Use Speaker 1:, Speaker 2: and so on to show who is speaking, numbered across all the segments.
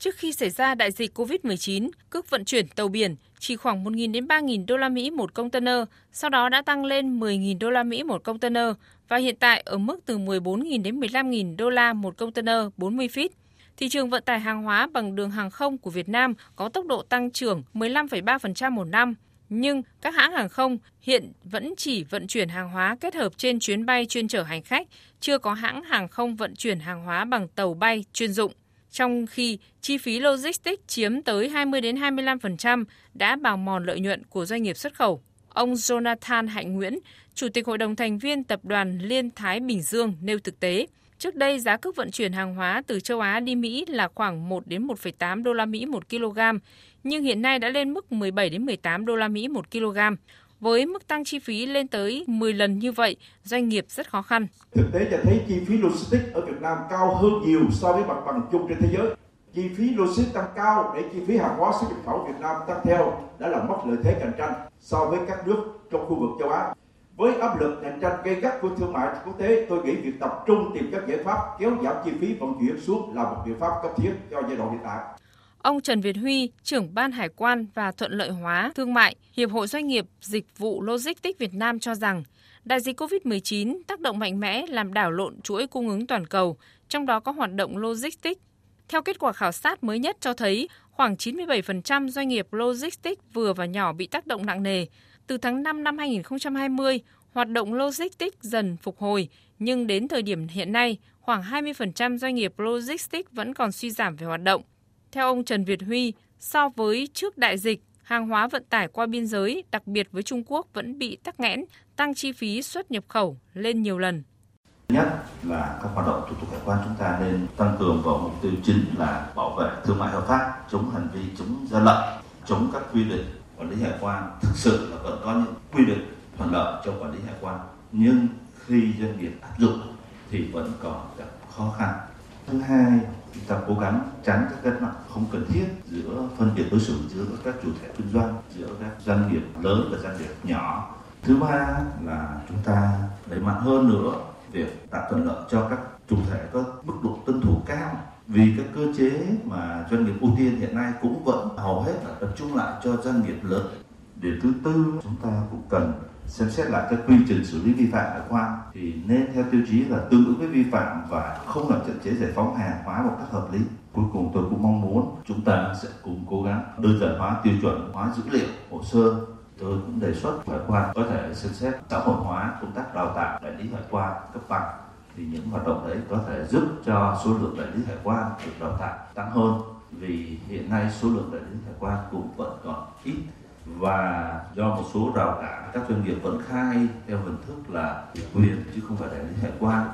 Speaker 1: Trước khi xảy ra đại dịch COVID-19, cước vận chuyển tàu biển chỉ khoảng 1.000 đến 3.000 đô la Mỹ một container, sau đó đã tăng lên 10.000 đô la Mỹ một container và hiện tại ở mức từ 14.000 đến 15.000 đô la một container 40 feet. Thị trường vận tải hàng hóa bằng đường hàng không của Việt Nam có tốc độ tăng trưởng 15,3% một năm, nhưng các hãng hàng không hiện vẫn chỉ vận chuyển hàng hóa kết hợp trên chuyến bay chuyên chở hành khách, chưa có hãng hàng không vận chuyển hàng hóa bằng tàu bay chuyên dụng. Trong khi chi phí logistics chiếm tới 20 đến 25% đã bào mòn lợi nhuận của doanh nghiệp xuất khẩu. Ông Jonathan Hạnh Nguyễn, Chủ tịch Hội đồng thành viên Tập đoàn Liên Thái Bình Dương nêu thực tế, Trước đây giá cước vận chuyển hàng hóa từ châu Á đi Mỹ là khoảng 1 đến 1,8 đô la Mỹ một kg, nhưng hiện nay đã lên mức 17 đến 18 đô la Mỹ một kg. Với mức tăng chi phí lên tới 10 lần như vậy, doanh nghiệp rất khó khăn.
Speaker 2: Thực tế cho thấy chi phí logistics ở Việt Nam cao hơn nhiều so với mặt bằng chung trên thế giới. Chi phí logistics tăng cao để chi phí hàng hóa xuất nhập khẩu Việt Nam tăng theo đã làm mất lợi thế cạnh tranh so với các nước trong khu vực châu Á. Với áp lực cạnh tranh gây gắt của thương mại quốc tế, tôi nghĩ việc tập trung tìm các giải pháp kéo giảm chi phí vận chuyển xuống là một biện pháp cấp thiết cho giai đoạn hiện tại.
Speaker 1: Ông Trần Việt Huy, trưởng ban hải quan và thuận lợi hóa thương mại, Hiệp hội Doanh nghiệp Dịch vụ Logistics Việt Nam cho rằng, đại dịch COVID-19 tác động mạnh mẽ làm đảo lộn chuỗi cung ứng toàn cầu, trong đó có hoạt động logistics. Theo kết quả khảo sát mới nhất cho thấy, khoảng 97% doanh nghiệp logistics vừa và nhỏ bị tác động nặng nề. Từ tháng 5 năm 2020, hoạt động logistics dần phục hồi, nhưng đến thời điểm hiện nay, khoảng 20% doanh nghiệp logistics vẫn còn suy giảm về hoạt động. Theo ông Trần Việt Huy, so với trước đại dịch, hàng hóa vận tải qua biên giới, đặc biệt với Trung Quốc vẫn bị tắc nghẽn, tăng chi phí xuất nhập khẩu lên nhiều lần.
Speaker 3: Nhất là các hoạt động thủ tục hải quan chúng ta nên tăng cường vào mục tiêu chính là bảo vệ thương mại hợp pháp, chống hành vi chống gian lận, chống các quy định quản lý hải quan. Thực sự là vẫn có những quy định thuận lợi cho quản lý hải quan, nhưng khi doanh nghiệp áp dụng thì vẫn còn gặp khó khăn. Thứ hai chúng ta cố gắng tránh các cân nặng không cần thiết giữa phân biệt đối xử giữa các chủ thể kinh doanh, giữa các doanh nghiệp lớn và doanh nghiệp nhỏ. Thứ ba là chúng ta đẩy mạnh hơn nữa việc tạo thuận lợi cho các chủ thể có mức độ tuân thủ cao. Vì các cơ chế mà doanh nghiệp ưu tiên hiện nay cũng vẫn hầu hết là tập trung lại cho doanh nghiệp lớn. Điều thứ tư, chúng ta cũng cần xem xét lại các quy trình xử lý vi phạm hải quan thì nên theo tiêu chí là tương ứng với vi phạm và không làm chậm chế giải phóng hàng hóa một cách hợp lý. Cuối cùng tôi cũng mong muốn chúng ta sẽ cùng cố gắng đơn giản hóa tiêu chuẩn, hóa dữ liệu, hồ sơ. Tôi cũng đề xuất hải quan có thể xem xét xã hội hóa công tác đào tạo đại lý hải quan cấp bằng thì những hoạt động đấy có thể giúp cho số lượng đại lý hải quan được đào tạo tăng hơn, vì hiện nay số lượng đại lý hải quan cũng vẫn còn ít và do một số rào cản các doanh nghiệp vẫn khai theo hình thức là quyền chứ không phải đại lý hải quan.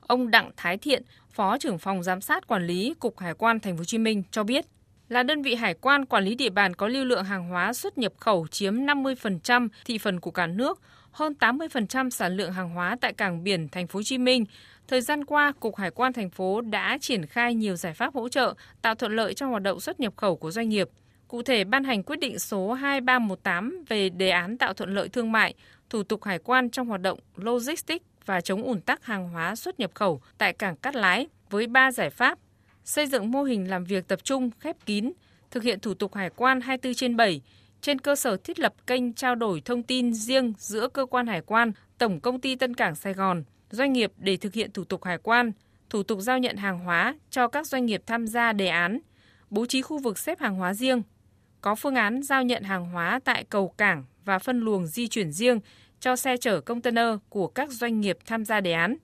Speaker 1: Ông Đặng Thái Thiện, Phó trưởng phòng giám sát quản lý Cục Hải quan Thành phố Hồ Chí Minh cho biết, là đơn vị hải quan quản lý địa bàn có lưu lượng hàng hóa xuất nhập khẩu chiếm 50% thị phần của cả nước, hơn 80% sản lượng hàng hóa tại cảng biển Thành phố Hồ Chí Minh. Thời gian qua, Cục Hải quan thành phố đã triển khai nhiều giải pháp hỗ trợ, tạo thuận lợi cho hoạt động xuất nhập khẩu của doanh nghiệp. Cụ thể, ban hành quyết định số 2318 về đề án tạo thuận lợi thương mại, thủ tục hải quan trong hoạt động logistics và chống ủn tắc hàng hóa xuất nhập khẩu tại cảng Cát Lái với 3 giải pháp: xây dựng mô hình làm việc tập trung khép kín, thực hiện thủ tục hải quan 24 trên 7, trên cơ sở thiết lập kênh trao đổi thông tin riêng giữa cơ quan hải quan, Tổng công ty Tân Cảng Sài Gòn, doanh nghiệp để thực hiện thủ tục hải quan, thủ tục giao nhận hàng hóa cho các doanh nghiệp tham gia đề án, bố trí khu vực xếp hàng hóa riêng, có phương án giao nhận hàng hóa tại cầu cảng và phân luồng di chuyển riêng cho xe chở container của các doanh nghiệp tham gia đề án.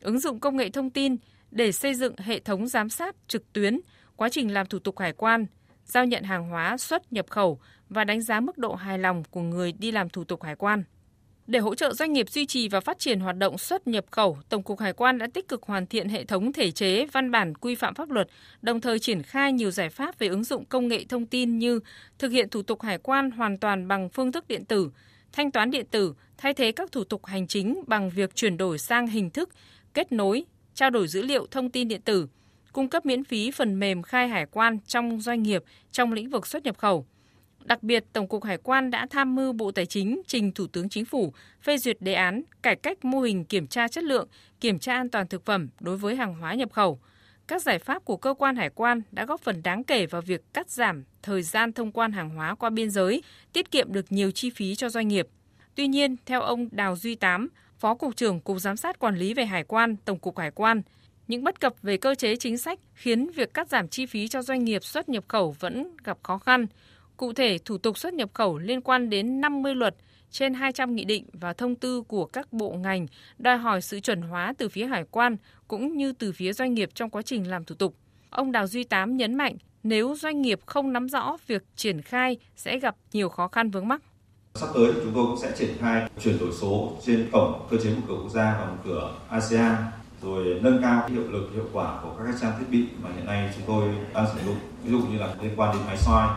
Speaker 1: Ứng dụng công nghệ thông tin để xây dựng hệ thống giám sát trực tuyến quá trình làm thủ tục hải quan, giao nhận hàng hóa xuất nhập khẩu và đánh giá mức độ hài lòng của người đi làm thủ tục hải quan. Để hỗ trợ doanh nghiệp duy trì và phát triển hoạt động xuất nhập khẩu, Tổng cục Hải quan đã tích cực hoàn thiện hệ thống thể chế, văn bản quy phạm pháp luật, đồng thời triển khai nhiều giải pháp về ứng dụng công nghệ thông tin như thực hiện thủ tục hải quan hoàn toàn bằng phương thức điện tử, thanh toán điện tử, thay thế các thủ tục hành chính bằng việc chuyển đổi sang hình thức kết nối, trao đổi dữ liệu thông tin điện tử, cung cấp miễn phí phần mềm khai hải quan trong doanh nghiệp trong lĩnh vực xuất nhập khẩu. Đặc biệt, Tổng cục Hải quan đã tham mưu Bộ Tài chính trình Thủ tướng Chính phủ phê duyệt đề án cải cách mô hình kiểm tra chất lượng, kiểm tra an toàn thực phẩm đối với hàng hóa nhập khẩu, các giải pháp của cơ quan hải quan đã góp phần đáng kể vào việc cắt giảm thời gian thông quan hàng hóa qua biên giới, tiết kiệm được nhiều chi phí cho doanh nghiệp. Tuy nhiên, theo ông Đào Duy Tám, Phó Cục trưởng Cục Giám sát Quản lý về Hải quan, Tổng cục Hải quan, những bất cập về cơ chế chính sách khiến việc cắt giảm chi phí cho doanh nghiệp xuất nhập khẩu vẫn gặp khó khăn. Cụ thể, thủ tục xuất nhập khẩu liên quan đến 50 luật, trên 200 nghị định và thông tư của các bộ ngành đòi hỏi sự chuẩn hóa từ phía hải quan cũng như từ phía doanh nghiệp trong quá trình làm thủ tục. Ông Đào Duy Tám nhấn mạnh nếu doanh nghiệp không nắm rõ việc triển khai sẽ gặp nhiều khó khăn vướng mắc.
Speaker 3: Sắp tới chúng tôi cũng sẽ triển khai chuyển đổi số trên cổng cơ chế một cửa quốc gia và một cửa ASEAN rồi nâng cao hiệu lực hiệu quả của các trang thiết bị mà hiện nay chúng tôi đang sử dụng ví dụ như là liên quan đến máy soi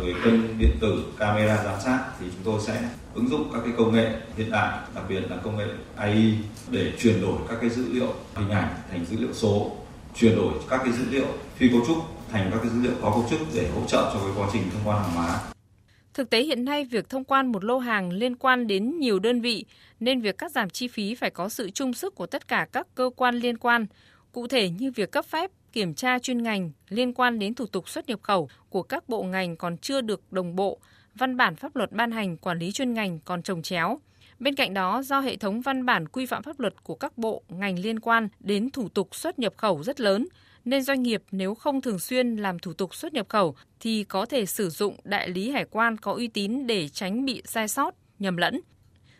Speaker 3: rồi cân điện tử camera giám sát thì chúng tôi sẽ ứng dụng các cái công nghệ hiện đại đặc biệt là công nghệ AI để chuyển đổi các cái dữ liệu hình ảnh thành dữ liệu số chuyển đổi các cái dữ liệu phi cấu trúc thành các cái dữ liệu có cấu trúc để hỗ trợ cho cái quá trình thông quan hàng hóa.
Speaker 1: Thực tế hiện nay việc thông quan một lô hàng liên quan đến nhiều đơn vị nên việc cắt giảm chi phí phải có sự chung sức của tất cả các cơ quan liên quan, cụ thể như việc cấp phép, kiểm tra chuyên ngành liên quan đến thủ tục xuất nhập khẩu của các bộ ngành còn chưa được đồng bộ, văn bản pháp luật ban hành quản lý chuyên ngành còn trồng chéo. Bên cạnh đó, do hệ thống văn bản quy phạm pháp luật của các bộ, ngành liên quan đến thủ tục xuất nhập khẩu rất lớn, nên doanh nghiệp nếu không thường xuyên làm thủ tục xuất nhập khẩu thì có thể sử dụng đại lý hải quan có uy tín để tránh bị sai sót, nhầm lẫn.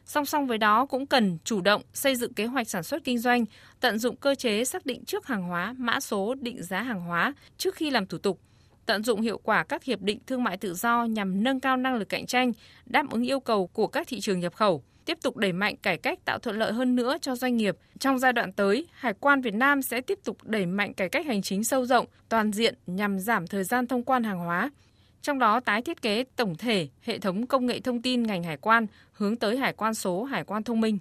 Speaker 1: Song song với đó cũng cần chủ động xây dựng kế hoạch sản xuất kinh doanh, tận dụng cơ chế xác định trước hàng hóa, mã số định giá hàng hóa trước khi làm thủ tục, tận dụng hiệu quả các hiệp định thương mại tự do nhằm nâng cao năng lực cạnh tranh, đáp ứng yêu cầu của các thị trường nhập khẩu tiếp tục đẩy mạnh cải cách tạo thuận lợi hơn nữa cho doanh nghiệp. Trong giai đoạn tới, Hải quan Việt Nam sẽ tiếp tục đẩy mạnh cải cách hành chính sâu rộng, toàn diện nhằm giảm thời gian thông quan hàng hóa. Trong đó tái thiết kế tổng thể hệ thống công nghệ thông tin ngành hải quan hướng tới hải quan số, hải quan thông minh.